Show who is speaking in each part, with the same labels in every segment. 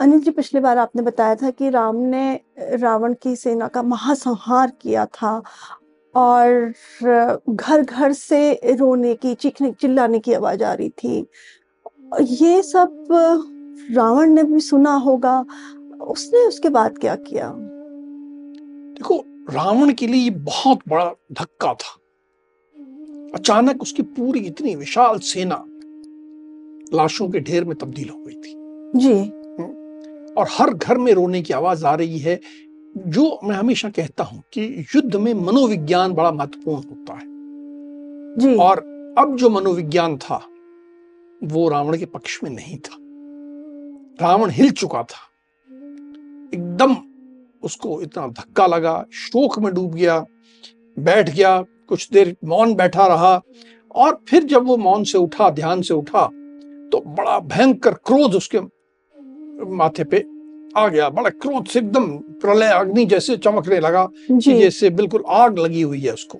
Speaker 1: अनिल जी पिछली बार आपने बताया था कि राम ने रावण की सेना का महासंहार किया था और घर घर से रोने की चीखने चिल्लाने की आवाज़ आ रही थी। ये सब रावण ने भी सुना होगा। उसने उसके बाद क्या किया?
Speaker 2: देखो रावण के लिए ये बहुत बड़ा धक्का था। अचानक उसकी पूरी इतनी विशाल सेना लाशों के ढेर में तब्दील हो गई थी।
Speaker 1: जी।
Speaker 2: और हर घर में रोने की आवाज़ आ रही है जो मैं हमेशा कहता हूँ कि युद्ध में मनोविज्ञान बड़ा महत्वपूर्ण होता है।
Speaker 1: जी।
Speaker 2: और अब जो मनोविज्ञान था वो रावण के पक्ष में नहीं था। रावण हिल चुका था। एकदम उसको इतना धक्का लगा शोक में डूब गया बैठ गया कुछ देर मौन बैठा रहा और फिर जब वो मौन से उठा ध्यान से उठा तो बड़ा भयंकर क्रोध उसके माथे पे आ गया। बड़ा क्रोध से एकदम प्रलय अग्नि जैसे चमकने लगा जैसे बिल्कुल आग लगी हुई है उसको।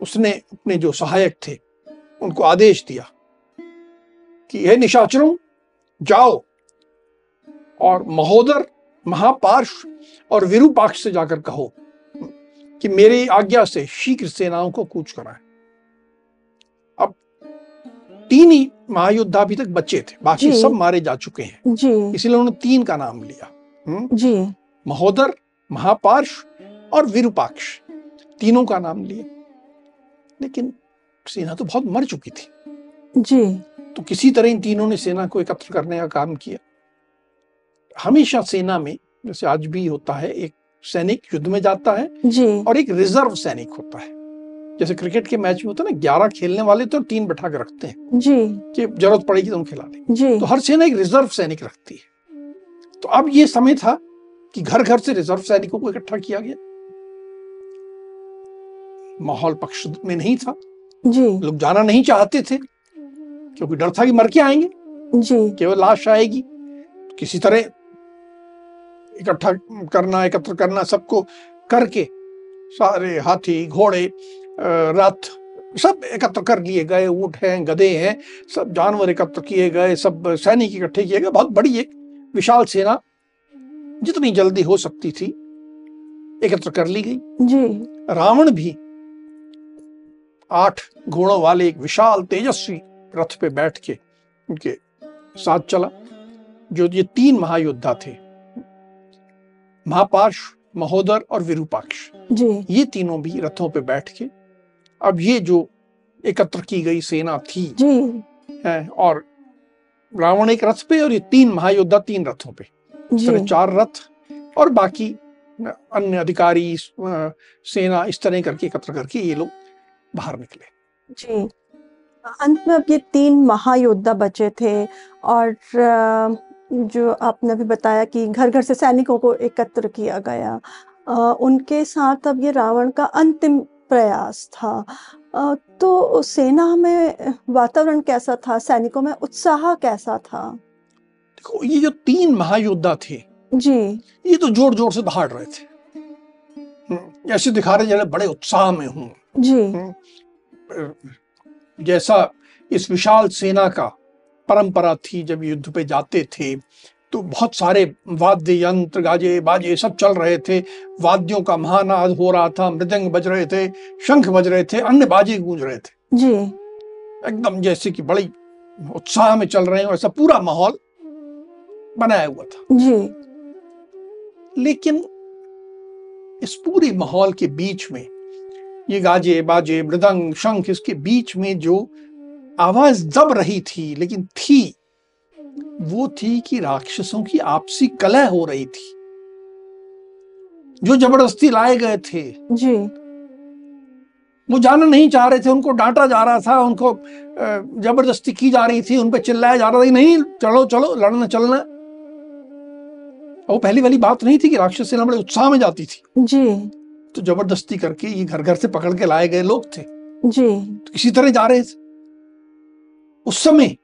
Speaker 2: उसने अपने जो सहायक थे उनको आदेश दिया कि हे निशाचरों जाओ और महोदर महापार्श और विरूपाक्ष से जाकर कहो कि मेरी आज्ञा से शीघ्र सेनाओं को कूच कराए। तीन ही महायुद्ध अभी तक बचे थे। बाकी सब मारे जा चुके हैं। इसलिए उन्होंने तीन का नाम लिया। हम्म?
Speaker 1: जी।
Speaker 2: महोदर महापार्श और विरूपाक्ष। तीनों का नाम लिया लेकिन सेना तो बहुत मर चुकी थी।
Speaker 1: जी।
Speaker 2: तो किसी तरह इन तीनों ने सेना को एकत्र करने का काम किया। हमेशा सेना में जैसे आज भी होता है एक सैनिक युद्ध में जाता है
Speaker 1: जी।
Speaker 2: और एक रिज़र्व सैनिक होता है। जैसे क्रिकेट के मैच में होता है ना ग्यारह खेलने वाले तो तीन बैठा के रखते हैं।
Speaker 1: जी।
Speaker 2: कि ज़रूरत पड़ेगी तो हम खिला दें।
Speaker 1: जी।
Speaker 2: तो हर सेना एक रिज़र्व सैनिक रखती है। तो अब ये समय था कि घर घर से रिज़र्व सैनिकों को इकट्ठा किया गया। माहौल पक्ष में नहीं था।
Speaker 1: जी।
Speaker 2: लोग जाना नहीं चाहते थे क्योंकि डर था कि मर के आएँगे।
Speaker 1: जी।
Speaker 2: केवल लाश आएगी। तो किसी तरह इकट्ठा करना एकत्र करना सबको करके सारे हाथी घोड़े रथ सब एकत्र कर लिए गए ऊँट हैं गधे हैं सब जानवर एकत्र किए गए सब सैनिक इकट्ठे किए गए। बहुत बड़ी एक विशाल सेना जितनी जल्दी हो सकती थी एकत्र कर ली गई।
Speaker 1: जी।
Speaker 2: रावण भी आठ घोड़ों वाले एक विशाल तेजस्वी रथ पे बैठ के उनके साथ चला जो ये तीन महायोद्धा थे। महापार्श महोदर और विरूपाक्ष।
Speaker 1: जी।
Speaker 2: ये तीनों भी रथों पे बैठ के अब ये जो एकत्र की गई सेना थी
Speaker 1: जी।
Speaker 2: है, और रावण एक रथ पे और ये तीन महायोद्धा तीन रथों पे। तरह चार रथ और बाकी अन्य अधिकारी सेना इस तरह करके एकत्र करके ये लोग बाहर निकले।
Speaker 1: जी। अंत में अब ये तीन महायोद्धा बचे थे और जो आपने भी बताया कि घर घर से सैनिकों को एकत्र किया गया। उनके साथ अब ये रावण का अंतिम प्रयास था। तो सेना में वातावरण कैसा था? सैनिकों में उत्साह कैसा था?
Speaker 2: देखो ये जो तीन महायोद्धा थे
Speaker 1: जी।
Speaker 2: ये तो ज़ोर ज़ोर से दहाड़ रहे थे। हम्म, ऐसे दिखा रहे जैसे बड़े उत्साह में हूँ।
Speaker 1: जी।
Speaker 2: जैसा इस विशाल सेना का परंपरा थी जब युद्ध पे जाते थे तो बहुत सारे वाद्य यंत्र गाजे बाजे सब चल रहे थे। वाद्यों का महानाद हो रहा था मृदंग बज रहे थे शंख बज रहे थे अन्य बाजे गूंज रहे थे।
Speaker 1: जी।
Speaker 2: एकदम जैसे कि बड़ी उत्साह में चल रहे हो ऐसा पूरा माहौल बनाया हुआ था।
Speaker 1: जी।
Speaker 2: लेकिन इस पूरे माहौल के बीच में ये गाजे बाजे मृदंग शंख इसके बीच में जो आवाज़ दब रही थी लेकिन थी वो थी कि राक्षसों की आपसी कलह हो रही थी जो ज़बरदस्ती लाए गए थे।
Speaker 1: जी।
Speaker 2: वो जाना नहीं चाह रहे थे उनको डांटा जा रहा था उनको ज़बरदस्ती की जा रही थी उन पर चिल्लाया जा रहा था नहीं चलो चलो लड़ना चलना। वो पहली वाली बात नहीं थी कि राक्षस सेना बड़े उत्साह में जाती थी।
Speaker 1: जी।
Speaker 2: तो ज़बरदस्ती करके ये घर घर से पकड़ के लाए गए लोग थे।
Speaker 1: जी।
Speaker 2: तो किसी तरह जा रहे थे। उस समय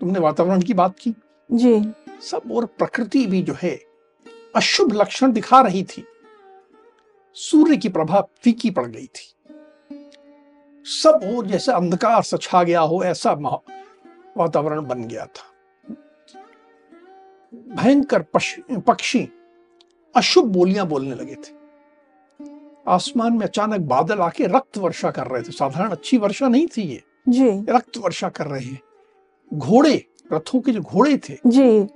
Speaker 2: तुमने वातावरण की बात की।
Speaker 1: जी।
Speaker 2: सब और प्रकृति भी जो है अशुभ लक्षण दिखा रही थी। सूर्य की प्रभा फीकी पड़ गई थी। सब और जैसे अंधकार सा छा गया हो ऐसा वातावरण बन गया था। भयंकर पक्षी अशुभ बोलियाँ बोलने लगे थे। आसमान में अचानक बादल आके रक्त वर्षा कर रहे थे। साधारण अच्छी वर्षा नहीं थी ये।
Speaker 1: जी।
Speaker 2: रक्त वर्षा कर रहे हैं। घोड़े रथों के जो घोड़े थे
Speaker 1: जी।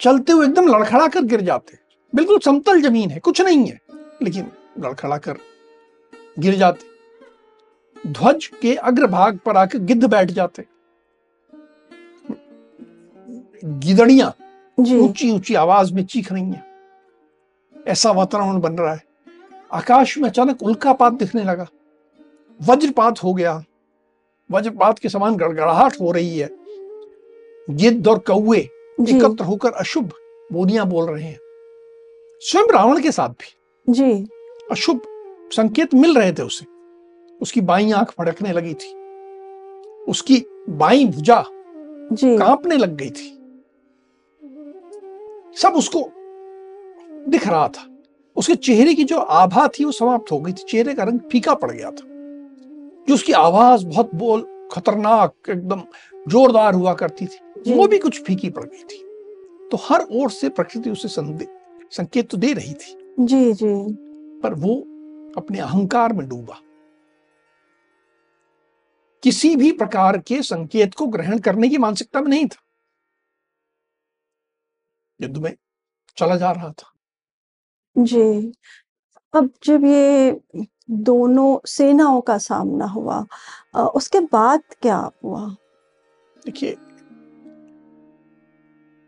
Speaker 2: चलते हुए एकदम लड़खड़ा कर गिर जाते। बिल्कुल समतल ज़मीन है कुछ नहीं है लेकिन लड़खड़ा कर गिर जाते। ध्वज के अग्रभाग पर आकर गिद्ध बैठ जाते। गिदड़िया ऊँची ऊँची आवाज़ में चीख रही हैं। ऐसा वातावरण बन रहा है। आकाश में अचानक उल्कापात दिखने लगा। वज्रपात हो गया। वज्रपात के समान गड़गड़ाहट हो रही है। गिद्ध और कौए एकत्र होकर अशुभ बोलियाँ बोल रहे हैं। स्वयं रावण के साथ भी
Speaker 1: जी।
Speaker 2: अशुभ संकेत मिल रहे थे उसे। उसकी बाई आँख फड़कने लगी थी। उसकी बाई भुजा
Speaker 1: जी।
Speaker 2: कांपने लग गई थी। सब उसको दिख रहा था। उसके चेहरे की जो आभा थी वो समाप्त हो गई थी। चेहरे का रंग फीका पड़ गया था। जो उसकी आवाज़ बहुत बोल खतरनाक एकदम जोरदार हुआ करती थी। वो भी कुछ फीकी पड़ गई थी। तो हर ओर से प्रकृति उसे संकेत तो दे रही थी।
Speaker 1: जी जी।
Speaker 2: पर वो अपने अहंकार में डूबा। किसी भी प्रकार के संकेत को ग्रहण करने की मानसिकता में नहीं था। युद्ध में चला जा रहा था।
Speaker 1: जी। अब जब ये दोनों सेनाओं का सामना हुआ। उसके बाद क्या हुआ?
Speaker 2: देखिए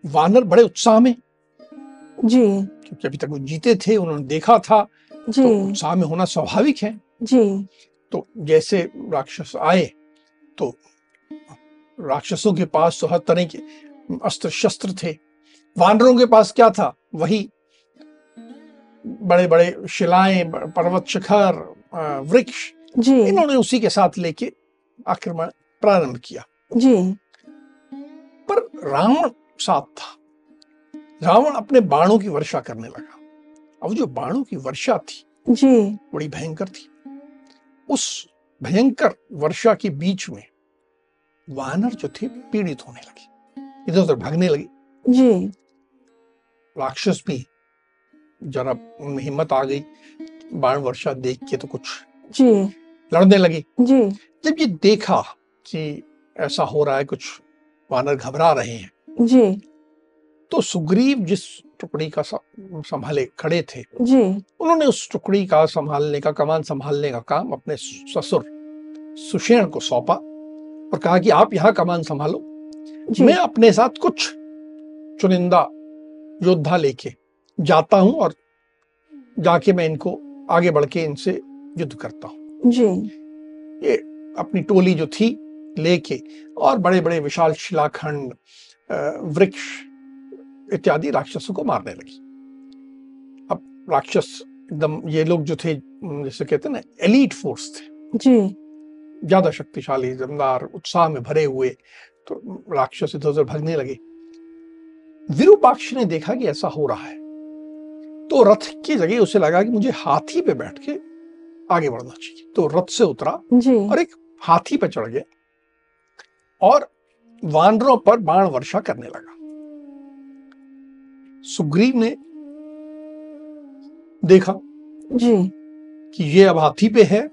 Speaker 2: वानर बड़े उत्साह में
Speaker 1: जी।
Speaker 2: क्योंकि अभी तक वो जीते थे उन्होंने देखा था
Speaker 1: जी।
Speaker 2: तो उत्साह में होना स्वाभाविक है।
Speaker 1: जी।
Speaker 2: तो जैसे राक्षस आए तो राक्षसों के पास तो हर तरह के अस्त्र शस्त्र थे। वानरों के पास क्या था? वही बड़े बड़े शिलाएँ पर्वत शिखर वृक्ष
Speaker 1: जी।
Speaker 2: इन्होंने उसी के साथ लेके आक्रमण प्रारंभ किया।
Speaker 1: जी।
Speaker 2: पर रावण साथ था। रावण अपने बाणों की वर्षा करने लगा। अब जो बाणों की वर्षा थी
Speaker 1: जी।
Speaker 2: बड़ी भयंकर थी। उस भयंकर वर्षा के बीच में वानर जो थे पीड़ित होने लगे। इधर उधर भागने लगे।
Speaker 1: जी।
Speaker 2: राक्षस भी जरा उनमें हिम्मत आ गई। बाण वर्षा देख के तो कुछ
Speaker 1: जी।
Speaker 2: लड़ने लगी।
Speaker 1: जी।
Speaker 2: जब ये देखा कि ऐसा हो रहा है कुछ वानर घबरा रहे हैं।
Speaker 1: जी।
Speaker 2: तो सुग्रीव जिस टुकड़ी का संभाले खड़े थे
Speaker 1: जी।
Speaker 2: उन्होंने उस टुकड़ी का संभालने का कमान संभालने का काम अपने ससुर सुषेण को सौंपा और कहा कि आप यहाँ कमान संभालो। मैं अपने साथ कुछ चुनिंदा योद्धा लेके जाता हूँ और जाके मैं इनको आगे बढ़ के इनसे युद्ध करता हूँ।
Speaker 1: जी।
Speaker 2: ये अपनी टोली जो थी लेके और बड़े बड़े विशाल शिलाखंड वृक्ष इत्यादि राक्षसों को मारने लगी। अब राक्षस एकदम ये लोग जो थे जैसे कहते हैं ना एलीट फोर्स थे।
Speaker 1: जी।
Speaker 2: ज़्यादा शक्तिशाली जमदार उत्साह में भरे हुए तो राक्षस इधर उधर भागने लगे। विरूपाक्ष ने देखा कि ऐसा हो रहा है। तो रथ की जगह उसे लगा कि मुझे हाथी पे बैठ के आगे बढ़ना चाहिए। तो रथ से उतरा
Speaker 1: जी।
Speaker 2: और एक हाथी पे चढ़ गया और वानरों पर बाण वर्षा करने लगा। सुग्रीव ने देखा
Speaker 1: जी।
Speaker 2: कि ये अब हाथी पे है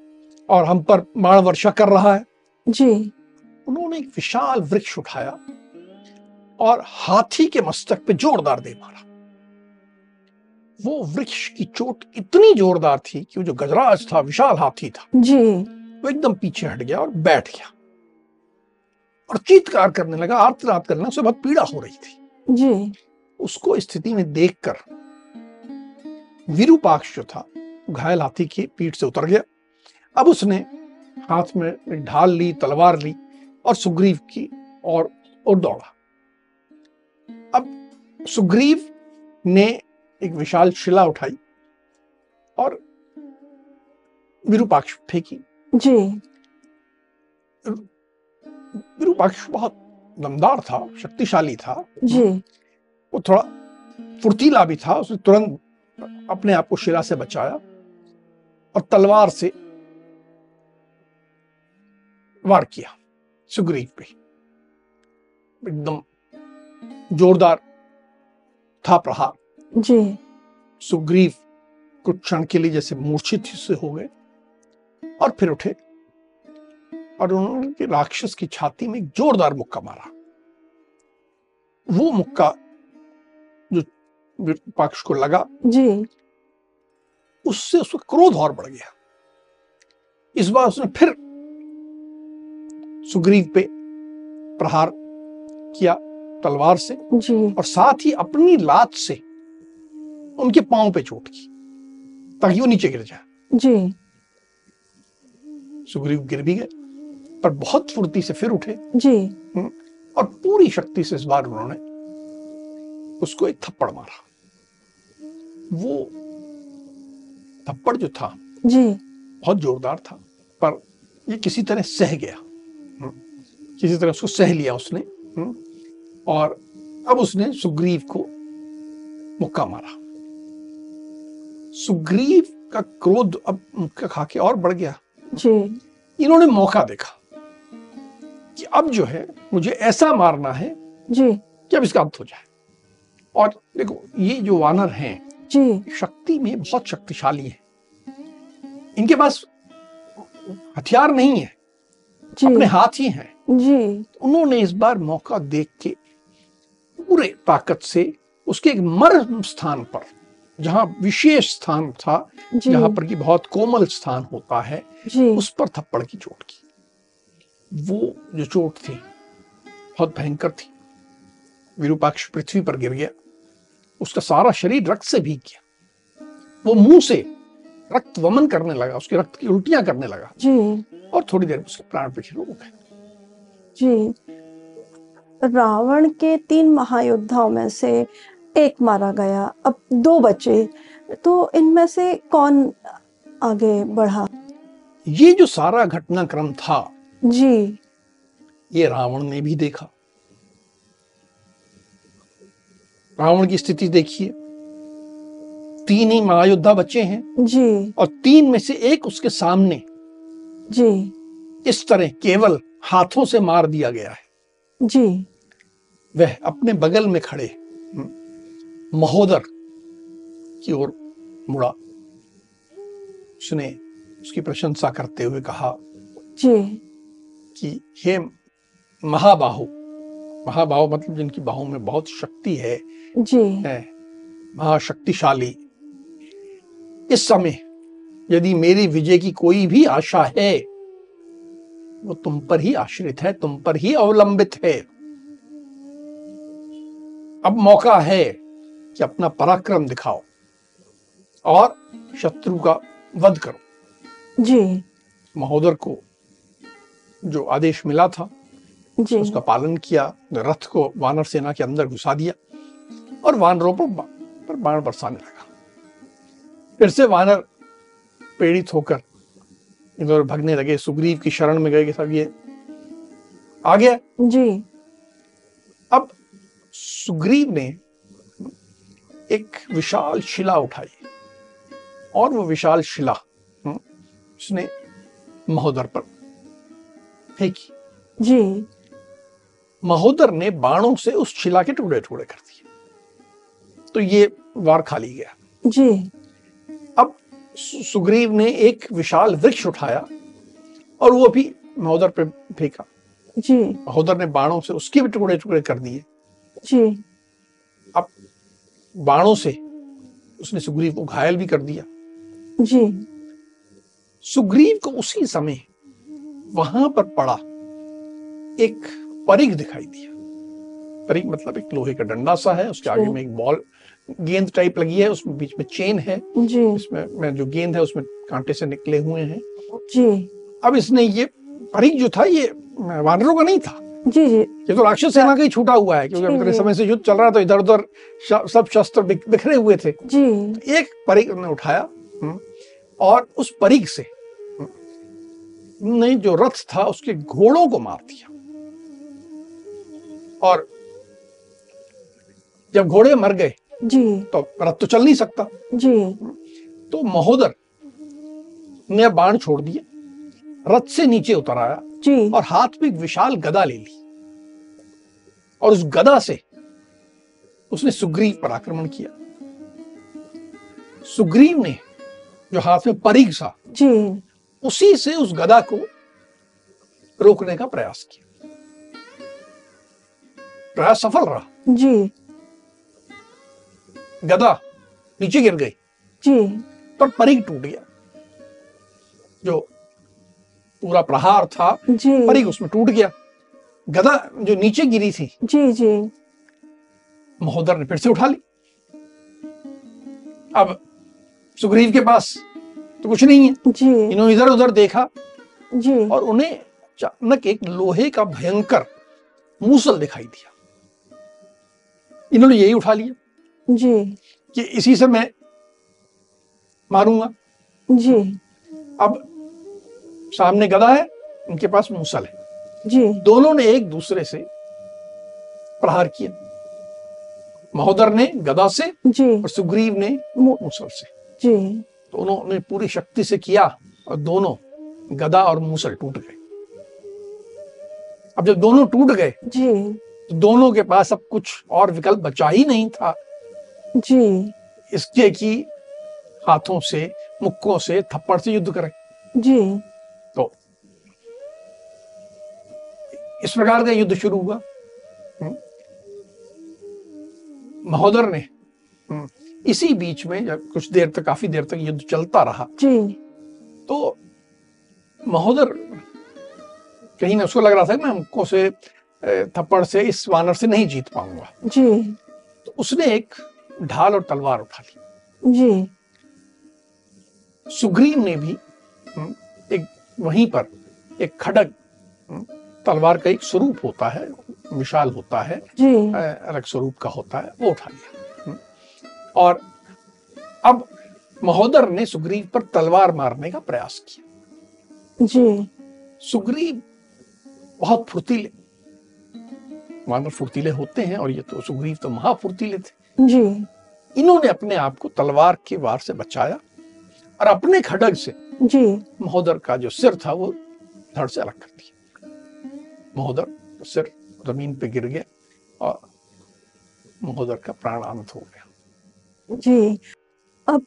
Speaker 2: और हम पर बाण वर्षा कर रहा है।
Speaker 1: जी।
Speaker 2: उन्होंने एक विशाल वृक्ष उठाया और हाथी के मस्तक पे जोरदार दे मारा। वो वृक्ष की चोट इतनी जोरदार थी कि वो जो गजराज था विशाल हाथी था
Speaker 1: जी।
Speaker 2: वो एकदम पीछे हट गया और बैठ गया। और चीत्कार करने लगा आर्तनाद करना उसे बहुत पीड़ा हो रही थी।
Speaker 1: जी।
Speaker 2: उसको स्थिति में देखकर विरूपाक्ष जो था घायल हाथी की पीठ से उतर गया। अब उसने हाथ में एक ढाल ली तलवार ली और सुग्रीव की और और दौड़ा। अब सुग्रीव ने एक विशाल शिला उठाई और विरूपाक्ष फेंकी।
Speaker 1: जी।
Speaker 2: विरूपाक्ष बहुत दमदार था शक्तिशाली था।
Speaker 1: जी।
Speaker 2: वो थोड़ा फुर्तीला भी था उसने तुरंत अपने आप को शिला से बचाया और तलवार से वार किया सुग्रीव पे। एकदम जोरदार था प्रहार।
Speaker 1: जी।
Speaker 2: सुग्रीव कुछ क्षण के लिए जैसे मूर्छित से हो गए और फिर उठे और उन्होंने राक्षस की छाती में एक जोरदार मुक्का मारा। वो मुक्का जो पक्ष को लगा
Speaker 1: जी।
Speaker 2: उससे उसका क्रोध और बढ़ गया। इस बार उसने फिर सुग्रीव पे प्रहार किया तलवार से
Speaker 1: जी।
Speaker 2: और साथ ही अपनी लात से उनके पाँव पे चोट की ताकि वो नीचे गिर जाए।
Speaker 1: जी।
Speaker 2: सुग्रीव गिर भी गए पर बहुत फुर्ती से फिर उठे।
Speaker 1: जी।
Speaker 2: और पूरी शक्ति से इस बार उन्होंने उसको एक थप्पड़ मारा। वो थप्पड़ जो था
Speaker 1: जी।
Speaker 2: बहुत जोरदार था पर ये किसी तरह सह गया। हम्म, किसी तरह उसको सह लिया उसने। हम्म, और अब उसने सुग्रीव को मुक्का मारा। सुग्रीव का क्रोध अब मुक्का खा के और बढ़ गया।
Speaker 1: जी।
Speaker 2: इन्होंने मौका देखा कि अब जो है मुझे ऐसा मारना है
Speaker 1: जी।
Speaker 2: कि अब इसका अंत हो जाए। और देखो ये जो वानर हैं
Speaker 1: जी।
Speaker 2: शक्ति में बहुत शक्तिशाली है। इनके पास हथियार नहीं है
Speaker 1: जी।
Speaker 2: अपने हाथ ही हैं।
Speaker 1: जी।
Speaker 2: उन्होंने इस बार मौका देख के पूरे ताकत से उसके एक मर्म स्थान पर जहाँ विशेष स्थान था जहाँ पर की बहुत कोमल स्थान होता है उस पर थप्पड़ की चोट की। वो जो चोट थी बहुत भयंकर थी। विरूपाक्ष पृथ्वी पर गिर गया। उसका सारा शरीर रक्त से भीग गया। वो मुँह से रक्त वमन करने लगा उसके रक्त की उल्टियाँ करने लगा।
Speaker 1: जी।
Speaker 2: और थोड़ी देर में उसके प्राण पिछले हो गए
Speaker 1: जी। रावण के तीन महायोद्धाओं में से एक मारा गया। अब दो बचे तो इनमें से कौन आगे बढ़ा?
Speaker 2: ये जो सारा घटनाक्रम था
Speaker 1: जी।
Speaker 2: ये रावण ने भी देखा। रावण की स्थिति देखिए। तीन ही महायोद्धा बचे हैं
Speaker 1: जी।
Speaker 2: और तीन में से एक उसके सामने
Speaker 1: जी।
Speaker 2: इस तरह केवल हाथों से मार दिया गया है।
Speaker 1: जी।
Speaker 2: वह अपने बगल में खड़े। महोदर की ओर मुड़ा। उसने उसकी प्रशंसा करते हुए कहा
Speaker 1: जी।
Speaker 2: कि हे महाबाहु महाबाहु मतलब जिनकी बाहों में बहुत शक्ति है
Speaker 1: जी।
Speaker 2: है महाशक्तिशाली। इस समय यदि मेरी विजय की कोई भी आशा है वो तुम पर ही आश्रित है तुम पर ही अवलंबित है। अब मौका है कि अपना पराक्रम दिखाओ और शत्रु का वध करो।
Speaker 1: जी।
Speaker 2: महोदर को जो आदेश मिला था
Speaker 1: जी।
Speaker 2: उसका पालन किया रथ को वानर सेना के अंदर घुसा दिया और वानरों पर पर बाण बरसाने लगा। फिर से वानर पीड़ित होकर इधर भगने लगे सुग्रीव की शरण में गए कि सब ये आ गया।
Speaker 1: जी।
Speaker 2: अब सुग्रीव ने एक विशाल शिला उठाई। और वो विशाल शिला हम्म, उसने महोदर पर फेंकी।
Speaker 1: जी।
Speaker 2: महोदर ने बाणों से उस शिला के टुकड़े टुकड़े कर दिए। तो ये वार खाली गया।
Speaker 1: जी।
Speaker 2: अब सुग्रीव ने एक विशाल वृक्ष उठाया और वो भी महोदर पे फेंका।
Speaker 1: जी।
Speaker 2: महोदर ने बाणों से उसके भी टुकड़े टुकड़े कर दिए।
Speaker 1: जी।
Speaker 2: अब बाणों से उसने सुग्रीव को घायल भी कर दिया।
Speaker 1: जी।
Speaker 2: सुग्रीव को उसी समय वहाँ पर पड़ा एक परिग दिखाई दिया। परिग मतलब एक लोहे का डंडा सा है उसके आगे में एक बॉल गेंद टाइप लगी है उसमें बीच में चेन है।
Speaker 1: जी।
Speaker 2: इसमें में जो गेंद है उसमें कांटे से निकले हुए हैं।
Speaker 1: जी।
Speaker 2: अब इसने ये परिग जो था ये वानरों का नहीं था।
Speaker 1: जी जी।
Speaker 2: ये तो राक्षस सेना का ही छूटा हुआ है क्योंकि इतने समय से युद्ध चल रहा था इधर उधर सब शस्त्र बिखरे हुए थे।
Speaker 1: जी।
Speaker 2: एक परिग ने उठाया हम्म, और उस परिग से हम्म, ने जो रथ था उसके घोड़ों को मार दिया। और जब घोड़े मर गए
Speaker 1: जी।
Speaker 2: तो रथ तो चल नहीं सकता।
Speaker 1: जी।
Speaker 2: तो महोदर ने बाण छोड़ दिए रथ से नीचे उतर आया
Speaker 1: जी।
Speaker 2: और हाथ में एक विशाल गदा ले ली। और उस गदा से उसने सुग्रीव पर आक्रमण किया। सुग्रीव ने जो हाथ में परिग सा
Speaker 1: जी।
Speaker 2: उसी से उस गदा को रोकने का प्रयास किया। प्रयास सफल रहा।
Speaker 1: जी।
Speaker 2: गदा नीचे गिर गई।
Speaker 1: जी।
Speaker 2: पर परिग टूट गया जो पूरा प्रहार था
Speaker 1: जी।
Speaker 2: परिग उसमें टूट गया। गदा जो नीचे गिरी थी
Speaker 1: जी जी।
Speaker 2: महोदर ने फिर से उठा ली। अब सुग्रीव के पास तो कुछ नहीं है।
Speaker 1: जी।
Speaker 2: इन्होंने इधर उधर देखा
Speaker 1: जी।
Speaker 2: और उन्हें अचानक एक लोहे का भयंकर मूसल दिखाई दिया। इन्होंने यही उठा लिया
Speaker 1: जी।
Speaker 2: कि इसी से मैं मारूँगा।
Speaker 1: जी।
Speaker 2: अब सामने गदा है उनके पास मूसल है।
Speaker 1: जी।
Speaker 2: दोनों ने एक दूसरे से प्रहार किया। महोदर ने गदा से
Speaker 1: जी।
Speaker 2: और सुग्रीव ने मूसल से।
Speaker 1: जी।
Speaker 2: दोनों ने पूरी शक्ति से किया और दोनों गदा और मूसल टूट गए। अब जब दोनों टूट गए
Speaker 1: जी।
Speaker 2: तो दोनों के पास अब कुछ और विकल्प बचा ही नहीं था।
Speaker 1: जी।
Speaker 2: इसके कि हाथों से मुक्कों से थप्पड़ से युद्ध करें।
Speaker 1: जी।
Speaker 2: इस प्रकार का युद्ध शुरू हुआ। हम्म। महोदर ने हम्म, इसी बीच में जब कुछ देर तक काफ़ी देर तक युद्ध चलता रहा।
Speaker 1: जी।
Speaker 2: तो महोदर कहीं ना उसको लग रहा था मैं मुक्कों से थप्पड़ से इस वानर से नहीं जीत पाऊँगा।
Speaker 1: जी।
Speaker 2: तो उसने एक ढाल और तलवार उठा ली।
Speaker 1: जी।
Speaker 2: सुग्रीव ने भी हम्म, एक वहीं पर एक खड़ग तलवार का एक स्वरूप होता है विशाल होता है अलग स्वरूप का होता है वो उठा लिया। हम्म। और अब महोदर ने सुग्रीव पर तलवार मारने का प्रयास किया।
Speaker 1: जी।
Speaker 2: सुग्रीव बहुत फुर्तीले वानर फुर्तीले होते हैं और ये तो सुग्रीव तो महाफुर्तीले थे।
Speaker 1: जी।
Speaker 2: इन्होंने अपने आप को तलवार के वार से बचाया और अपने खड़ग से
Speaker 1: जी।
Speaker 2: महोदर का जो सिर था वो धड़ से अलग कर दिया। महोदर सिर ज़मीन पे गिर गया और महोदर का प्राण अंत हो गया।
Speaker 1: जी। अब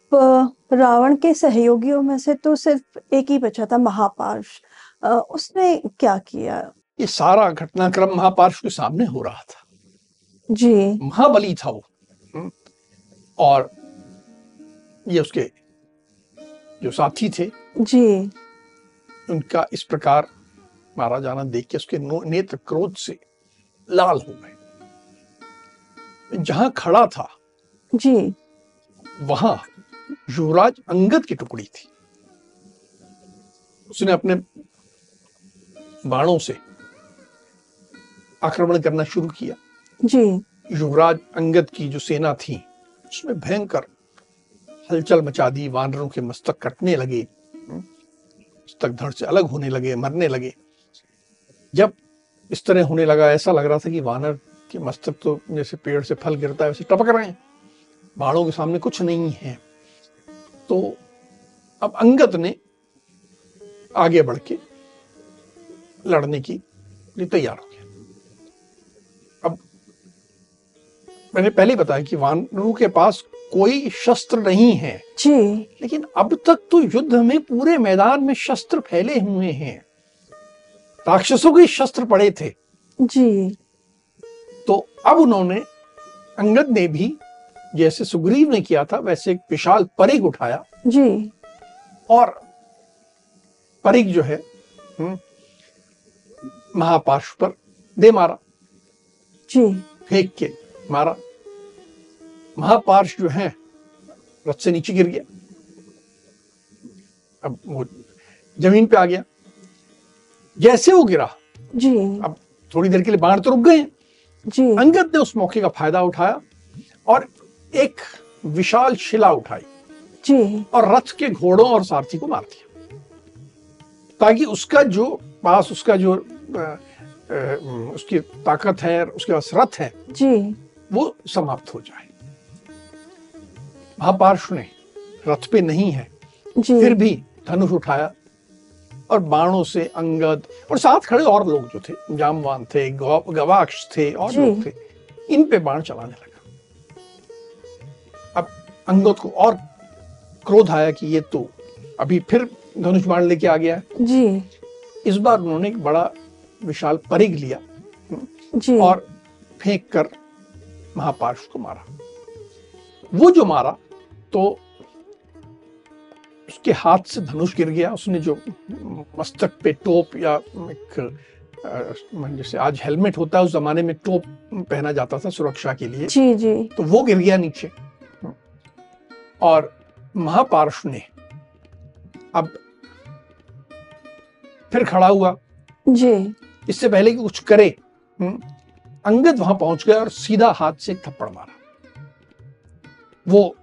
Speaker 1: रावण के सहयोगियों में से तो सिर्फ़ एक ही बचा था महापार्श। उसने क्या किया?
Speaker 2: ये सारा घटनाक्रम महापार्श के सामने हो रहा था।
Speaker 1: जी।
Speaker 2: महाबली था वो। हम्म। और ये उसके जो साथी थे
Speaker 1: जी।
Speaker 2: उनका इस प्रकार मारा जाना देख के उसके नेत्र क्रोध से लाल हो गए। जहाँ खड़ा था
Speaker 1: जी।
Speaker 2: वहाँ युवराज अंगद की टुकड़ी थी। उसने अपने बाणों से आक्रमण करना शुरू किया।
Speaker 1: जी।
Speaker 2: युवराज अंगद की जो सेना थी उसमें भयंकर हलचल मचा दी वानरों के मस्तक कटने लगे मस्तक धड़ से अलग होने लगे मरने लगे। जब इस तरह होने लगा ऐसा लग रहा था कि वानर के मस्तक तो जैसे पेड़ से फल गिरता है वैसे टपक रहे हैं। बाणों के सामने कुछ नहीं है। तो अब अंगत ने आगे बढ़ के लड़ने की लिए तैयार हो गया। अब मैंने पहले बताया कि वानरों के पास कोई शस्त्र नहीं है।
Speaker 1: जी।
Speaker 2: लेकिन अब तक तो युद्ध में पूरे मैदान में शस्त्र फैले हुए हैं। राक्षसों के शस्त्र पड़े थे।
Speaker 1: जी।
Speaker 2: तो अब उन्होंने अंगद ने भी जैसे सुग्रीव ने किया था वैसे एक विशाल परिग उठाया।
Speaker 1: जी।
Speaker 2: और परिग जो है हम्म, महापार्श्व पर दे मारा।
Speaker 1: जी।
Speaker 2: फेंक के मारा। महापार्श जो है रथ से नीचे गिर गया। अब वो ज़मीन पे आ गया। जैसे वो गिरा।
Speaker 1: जी।
Speaker 2: अब थोड़ी देर के लिए बाण तो रुक गए।
Speaker 1: जी।
Speaker 2: अंगद ने उस मौके का फ़ायदा उठाया और एक विशाल शिला उठाई।
Speaker 1: जी।
Speaker 2: और रथ के घोड़ों और सारथी को मार दिया। ताकि उसका जो पास उसका जो अ, अ, उसकी ताकत है उसके पास रथ है
Speaker 1: जी।
Speaker 2: वो समाप्त हो जाए। महापार्श्व ने रथ पे नहीं है।
Speaker 1: जी।
Speaker 2: फिर भी धनुष उठाया। और बाणों से अंगद और साथ खड़े और लोग जो थे जामवान थे गवाक्ष थे और लोग थे इन पे बाण चलाने लगा। अब अंगद को और क्रोध आया कि ये तो अभी फिर धनुष बाण लेके आ गया
Speaker 1: जी।
Speaker 2: इस बार उन्होंने एक बड़ा विशाल परिग लिया
Speaker 1: जी।
Speaker 2: और फेंक कर महापार्श्व को मारा। वो जो मारा तो उसके हाथ से धनुष गिर गया उसने जो मस्तक पे टोप या एक जैसे आज हेलमेट होता है उस जमाने में टोप पहना जाता था सुरक्षा के लिए।
Speaker 1: जी जी।
Speaker 2: तो वो गिर गया नीचे। और महापार्श्व ने अब फिर खड़ा हुआ।
Speaker 1: जी।
Speaker 2: इससे पहले कि कुछ करे अंगद वहाँ पहुँच गया और सीधा हाथ से थप्पड़ मारा। वो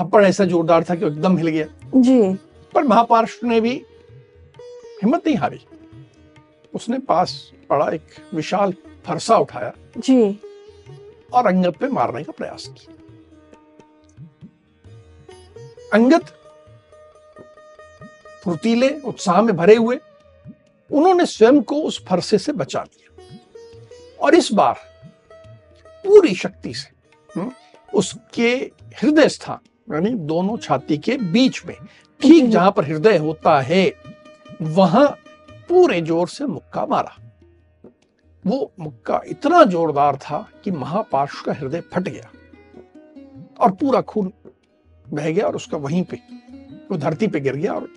Speaker 2: थप्पड़ ऐसा जोरदार था कि एकदम हिल गया।
Speaker 1: जी।
Speaker 2: पर महापार्श्व ने भी हिम्मत नहीं हारी। उसने पास पड़ा एक विशाल फरसा उठाया
Speaker 1: जी।
Speaker 2: और अंगद पे मारने का प्रयास किया। अंगद फुर्तीले उत्साह में भरे हुए उन्होंने स्वयं को उस फरसे से बचा लिया। और इस बार पूरी शक्ति से हम्म, उसके हृदय स्थान यानी दोनों छाती के बीच में ठीक जहाँ पर हृदय होता है वहाँ पूरे ज़ोर से मुक्का मारा। वो मुक्का इतना जोरदार था कि महापार्श्व का हृदय फट गया और पूरा खून बह गया और उसका वहीं पे वो धरती पे गिर गया और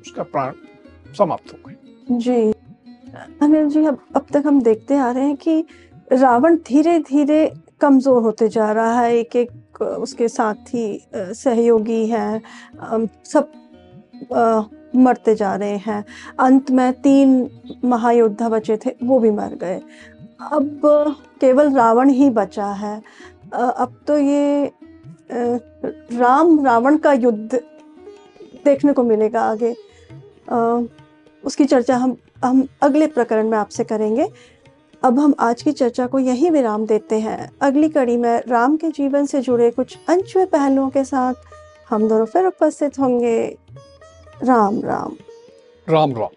Speaker 2: उसका प्राण समाप्त हो गए
Speaker 1: जी। अनिल जी अब अब तक हम देखते आ रहे हैं कि रावण धीरे धीरे कमज़ोर होते जा रहा है एक एक उसके साथी सहयोगी हैं सब अ, मरते जा रहे हैं। अंत में तीन महायोद्धा बचे थे वो भी मर गए। अब केवल रावण ही बचा है। अब तो ये राम रावण का युद्ध देखने को मिलेगा आगे। उसकी चर्चा हम हम अगले प्रकरण में आपसे करेंगे। अब हम आज की चर्चा को यहीं विराम देते हैं। अगली कड़ी में राम के जीवन से जुड़े कुछ अनछुए पहलुओं के साथ हम दोनों फिर उपस्थित होंगे। राम राम।
Speaker 2: राम राम।